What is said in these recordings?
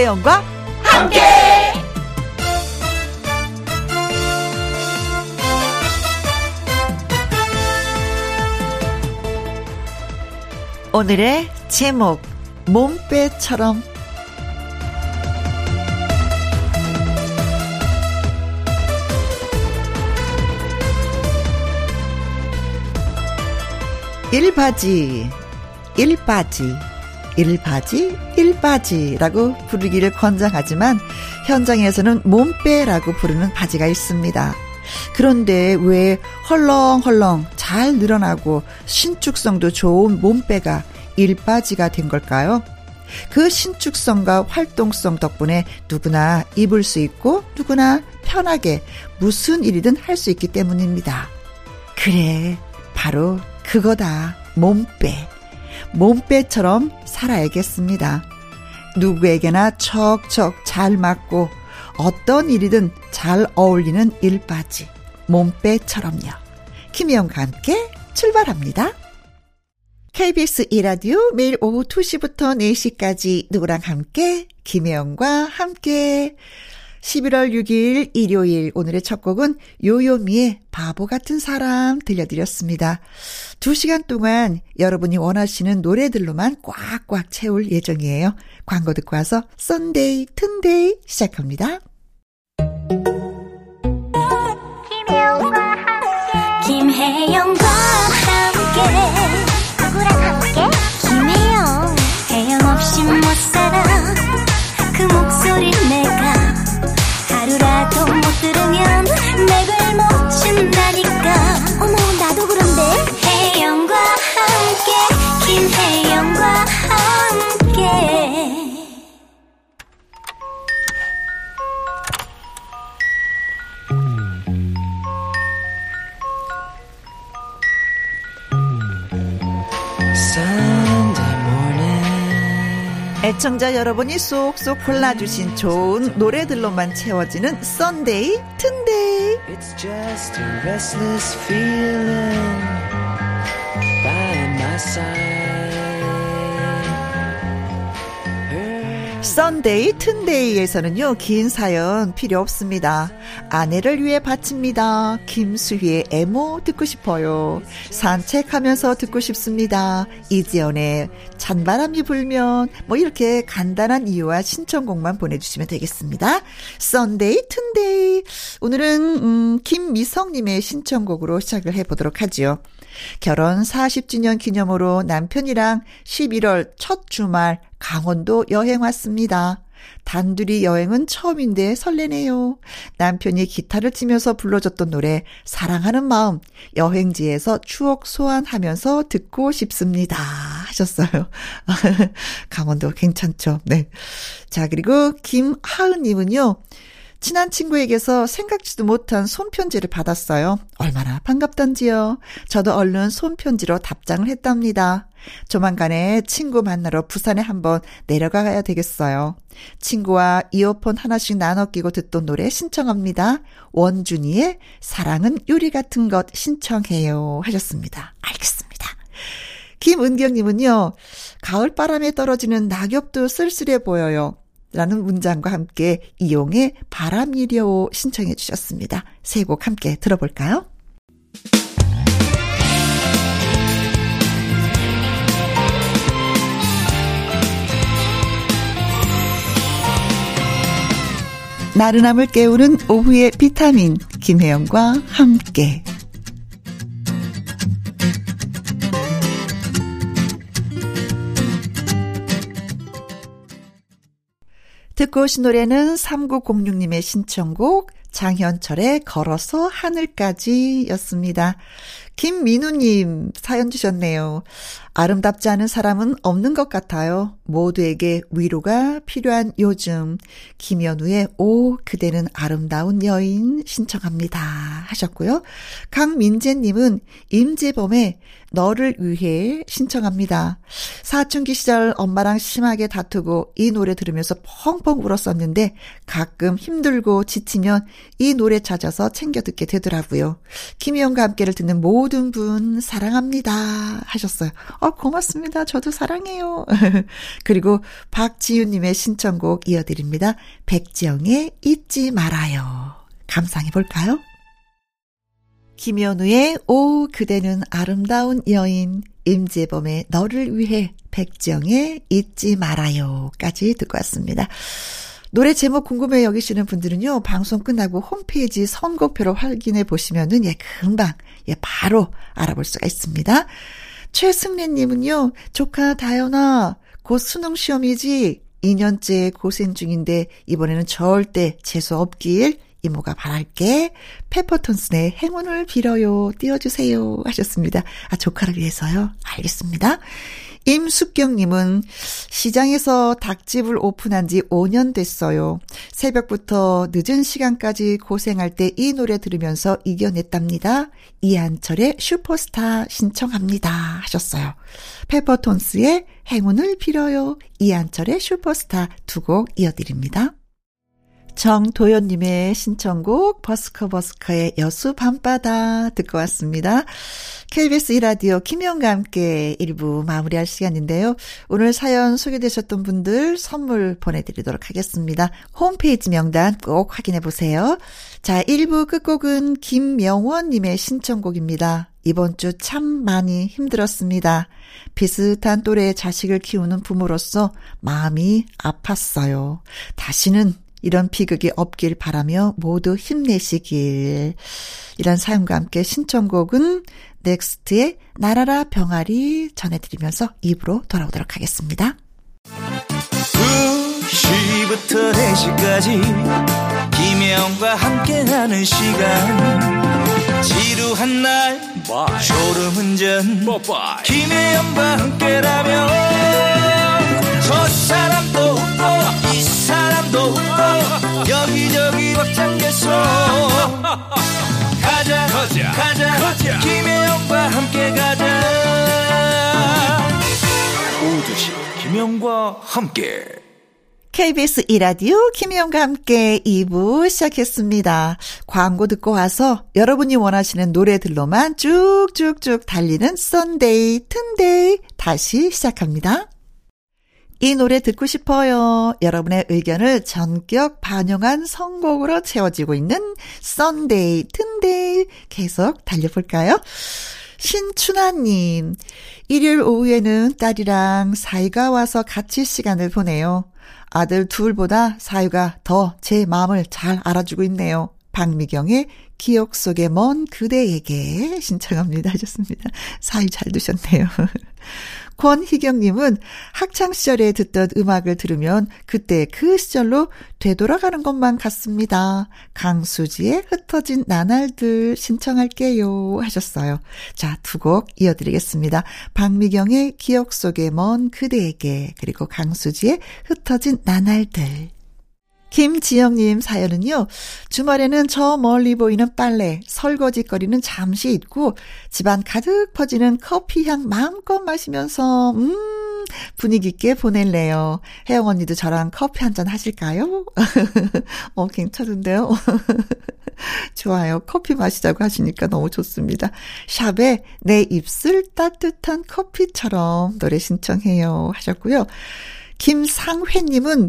김혜영과 함께. 오늘의 제목 몸빼처럼 일바지, 일바지, 일바지, 일바지라고 부르기를 권장하지만 현장에서는 몸빼라고 부르는 바지가 있습니다. 그런데 왜 헐렁헐렁 잘 늘어나고 신축성도 좋은 몸빼가 일바지가 된 걸까요? 그 신축성과 활동성 덕분에 누구나 입을 수 있고 누구나 편하게 무슨 일이든 할 수 있기 때문입니다. 그래, 바로 그거다. 몸빼. 몸빼처럼 살아야겠습니다. 누구에게나 척척 잘 맞고 어떤 일이든 잘 어울리는 일바지. 몸빼처럼요. 김희영과 함께 출발합니다. KBS 이라디오 매일 오후 2시부터 4시까지 누구랑 함께 김혜영과 함께 11월 6일 일요일 오늘의 첫 곡은 요요미의 바보 같은 사람 들려드렸습니다. 2시간 동안 여러분이 원하시는 노래들로만 꽉꽉 채울 예정이에요. 광고 듣고 와서 Sunday 튼데이 시작합니다. 김혜영과 함께 애청자 여러분이 쏙쏙 골라주신 좋은 노래들로만 채워지는 Sunday 튼데이 It's Sunday 튼데이에서는요 긴 사연 필요 없습니다. 아내를 위해 바칩니다. 김수희의 애모 듣고 싶어요. 산책하면서 듣고 싶습니다. 이지연의 찬바람이 불면 뭐 이렇게 간단한 이유와 신청곡만 보내주시면 되겠습니다. Sunday 튼데이 오늘은 음, 김미성님의 신청곡으로 시작을 해보도록 하지요. 결혼 40주년 기념으로 남편이랑 11월 첫 주말 강원도 여행 왔습니다. 단둘이 여행은 처음인데 설레네요. 남편이 기타를 치면서 불러줬던 노래 사랑하는 마음 여행지에서 추억 소환하면서 듣고 싶습니다. 하셨어요. 강원도 괜찮죠. 네. 자, 그리고 김하은 님은요. 친한 친구에게서 생각지도 못한 손편지를 받았어요. 얼마나 반갑던지요. 저도 얼른 손편지로 답장을 했답니다. 조만간에 친구 만나러 부산에 한번 내려가야 되겠어요. 친구와 이어폰 하나씩 나눠 끼고 듣던 노래 신청합니다. 원준이의 사랑은 유리 같은 것 신청해요. 하셨습니다. 알겠습니다. 김은경님은요, 가을 바람에 떨어지는 낙엽도 쓸쓸해 보여요. 라는 문장과 함께 이용의 바람이려 신청해 주셨습니다. 세 곡 함께 들어볼까요? 나른함을 깨우는 오후의 비타민 김혜영과 함께 듣고 오신 노래는 3906님의 신청곡 장현철의 걸어서 하늘까지 였습니다. 김민우님 사연 주셨네요. 아름답지 않은 사람은 없는 것 같아요. 모두에게 위로가 필요한 요즘. 김현우의 오, 그대는 아름다운 여인 신청합니다. 하셨고요. 강민재님은 임재범의 너를 위해 신청합니다. 사춘기 시절 엄마랑 심하게 다투고 이 노래 들으면서 펑펑 울었었는데 가끔 힘들고 지치면 이 노래 찾아서 챙겨 듣게 되더라고요. 김희영과 함께를 듣는 모든 모든 분 사랑합니다. 하셨어요. 어, 고맙습니다. 저도 사랑해요. 그리고 박지윤님의 신청곡 이어드립니다. 백지영의 잊지 말아요. 감상해 볼까요? 김현우의 오 그대는 아름다운 여인 임재범의 너를 위해 백정의 잊지 말아요까지 듣고 왔습니다. 노래 제목 궁금해 여기시는 분들은요, 방송 끝나고 홈페이지 선곡표로 확인해 보시면은, 예, 금방, 예, 바로 알아볼 수가 있습니다. 최승래님은요, 조카 다현아, 곧 수능 시험이지? 2년째 고생 중인데, 이번에는 절대 재수 없길 이모가 바랄게. 페퍼톤슨의 행운을 빌어요. 띄워주세요. 하셨습니다. 아, 조카를 위해서요? 알겠습니다. 임숙경님은 시장에서 닭집을 오픈한 지 5년 됐어요. 새벽부터 늦은 시간까지 고생할 때 이 노래 들으면서 이겨냈답니다. 이한철의 슈퍼스타 신청합니다. 하셨어요. 페퍼톤스의 행운을 빌어요. 이한철의 슈퍼스타 두 곡 이어드립니다. 정도연님의 신청곡 버스커버스커의 여수 밤바다 듣고 왔습니다. KBS 이라디오 김영과 함께 1부 마무리할 시간인데요. 오늘 사연 소개되셨던 분들 선물 보내드리도록 하겠습니다. 홈페이지 명단 꼭 확인해 보세요. 자, 1부 끝곡은 김명원님의 신청곡입니다. 이번 주 참 많이 힘들었습니다. 비슷한 또래의 자식을 키우는 부모로서 마음이 아팠어요. 다시는 이런 비극이 없길 바라며 모두 힘내시길. 이런 사연과 함께 신청곡은 넥스트의 나라라 병아리 전해드리면서 입으로 돌아오도록 하겠습니다. 2시부터 4시까지 김혜영과 함께하는 시간 지루한 날 Bye. 졸음운전 Bye. 김혜영과 함께라면 저 웃고 이 사람도 웃고 여기저기 벅장개소 가자 가자 가자, 가자. 김혜영과 함께 가자 오후 두시 김혜영과 함께 KBS 이라디오 김혜영과 함께 2부 시작했습니다. 광고 듣고 와서 여러분이 원하시는 노래들로만 쭉쭉쭉 달리는 Sunday, 튼데이 다시 시작합니다. 이 노래 듣고 싶어요. 여러분의 의견을 전격 반영한 선곡으로 채워지고 있는 Sunday, 튼데이 계속 달려볼까요? 신춘하님, 일요일 오후에는 딸이랑 사이가 와서 같이 시간을 보내요. 아들 둘보다 사유가 더 제 마음을 잘 알아주고 있네요. 박미경의 기억 속의 먼 그대에게 신청합니다 하셨습니다. 사유 잘 두셨네요. 권희경님은 학창시절에 듣던 음악을 들으면 그때 그 시절로 되돌아가는 것만 같습니다. 강수지의 흩어진 나날들 신청할게요 하셨어요. 자, 두 곡 이어드리겠습니다. 박미경의 기억 속의 먼 그대에게 그리고 강수지의 흩어진 나날들 김지영님 사연은요, 주말에는 저 멀리 보이는 빨래, 설거지거리는 잠시 잊고 집안 가득 퍼지는 커피 향 마음껏 마시면서, 음, 분위기 있게 보낼래요. 혜영 언니도 저랑 커피 한 잔 하실까요? 어, 괜찮은데요? 좋아요. 커피 마시자고 하시니까 너무 좋습니다. 샵에 내 입술 따뜻한 커피처럼 노래 신청해요. 하셨고요. 김상회님은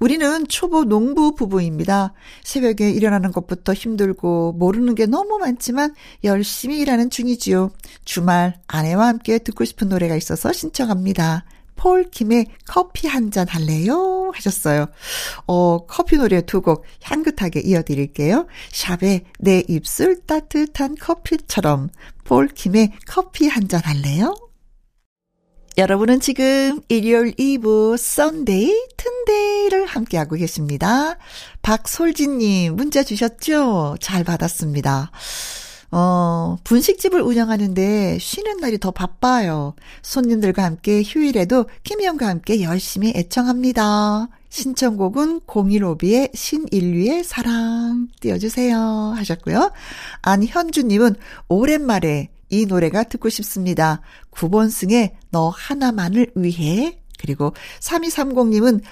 우리는 초보 농부 부부입니다. 새벽에 일어나는 것부터 힘들고 모르는 게 너무 많지만 열심히 일하는 중이지요. 주말 아내와 함께 듣고 싶은 노래가 있어서 신청합니다. 폴킴의 커피 한 잔 할래요? 하셨어요. 어, 커피 노래 두 곡 향긋하게 이어드릴게요. 샵에 내 입술 따뜻한 커피처럼 폴킴의 커피 한 잔 할래요? 여러분은 지금 일요일 2부 Sunday 튼데이를 함께하고 계십니다. 박솔진님 문자 주셨죠? 잘 받았습니다. 어, 분식집을 운영하는데 쉬는 날이 더 바빠요. 손님들과 함께 휴일에도 김희영과 함께 열심히 애청합니다. 신청곡은 015B의 신인류의 사랑 띄워주세요 하셨고요. 안현주님은 오랜만에 이 노래가 듣고 싶습니다. 9번승의 너 하나만을 위해 그리고 3230님은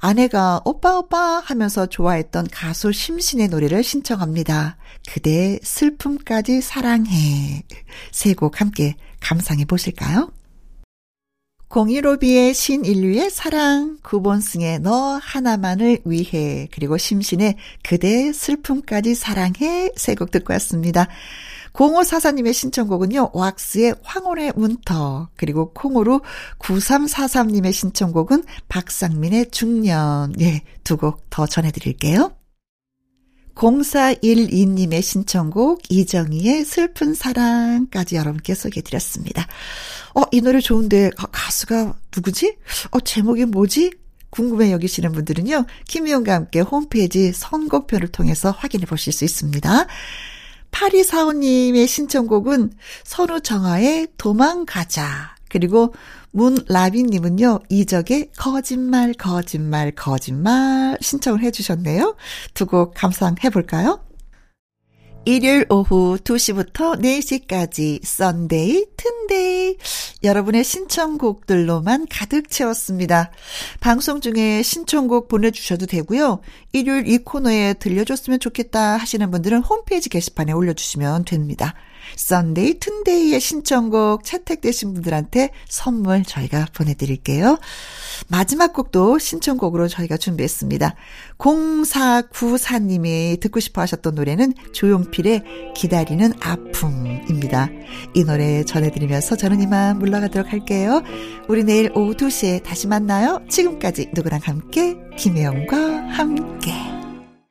아내가 오빠 오빠 하면서 좋아했던 가수 심신의 노래를 신청합니다. 그대 슬픔까지 사랑해. 세 곡 함께 감상해 보실까요? 공일오비의 신인류의 사랑, 구본승의 너 하나만을 위해, 그리고 심신의 그대 슬픔까지 사랑해 세 곡 듣고 왔습니다. 0544님의 신청곡은요, 왁스의 황혼의 문터, 그리고 콩으로 9343님의 신청곡은 박상민의 중년, 예, 두곡 더 전해드릴게요. 0412님의 신청곡 이정희의 슬픈 사랑까지 여러분께 소개해드렸습니다. 어, 이 노래 좋은데 가수가 누구지? 어, 제목이 뭐지? 궁금해 여기시는 분들은요. 김희영과 함께 홈페이지 선곡표를 통해서 확인해 보실 수 있습니다. 8245님의 신청곡은 선우정아의 도망가자. 그리고 문라비님은요, 이적의 거짓말, 거짓말, 거짓말 신청을 해주셨네요. 두 곡 감상해 볼까요? 일요일 오후 2시부터 4시까지 Sunday, 튼데이 여러분의 신청곡들로만 가득 채웠습니다. 방송 중에 신청곡 보내주셔도 되고요. 일요일 이 코너에 들려줬으면 좋겠다 하시는 분들은 홈페이지 게시판에 올려주시면 됩니다. Sunday 튼데이의 신청곡 채택되신 분들한테 선물 저희가 보내드릴게요. 마지막 곡도 신청곡으로 저희가 준비했습니다. 0494님이 듣고 싶어 하셨던 노래는 조용필의 기다리는 아픔입니다. 이 노래 전해드리면서 저는 이만 물러가도록 할게요. 우리 내일 오후 2시에 다시 만나요. 지금까지 누구랑 함께 김혜영과 함께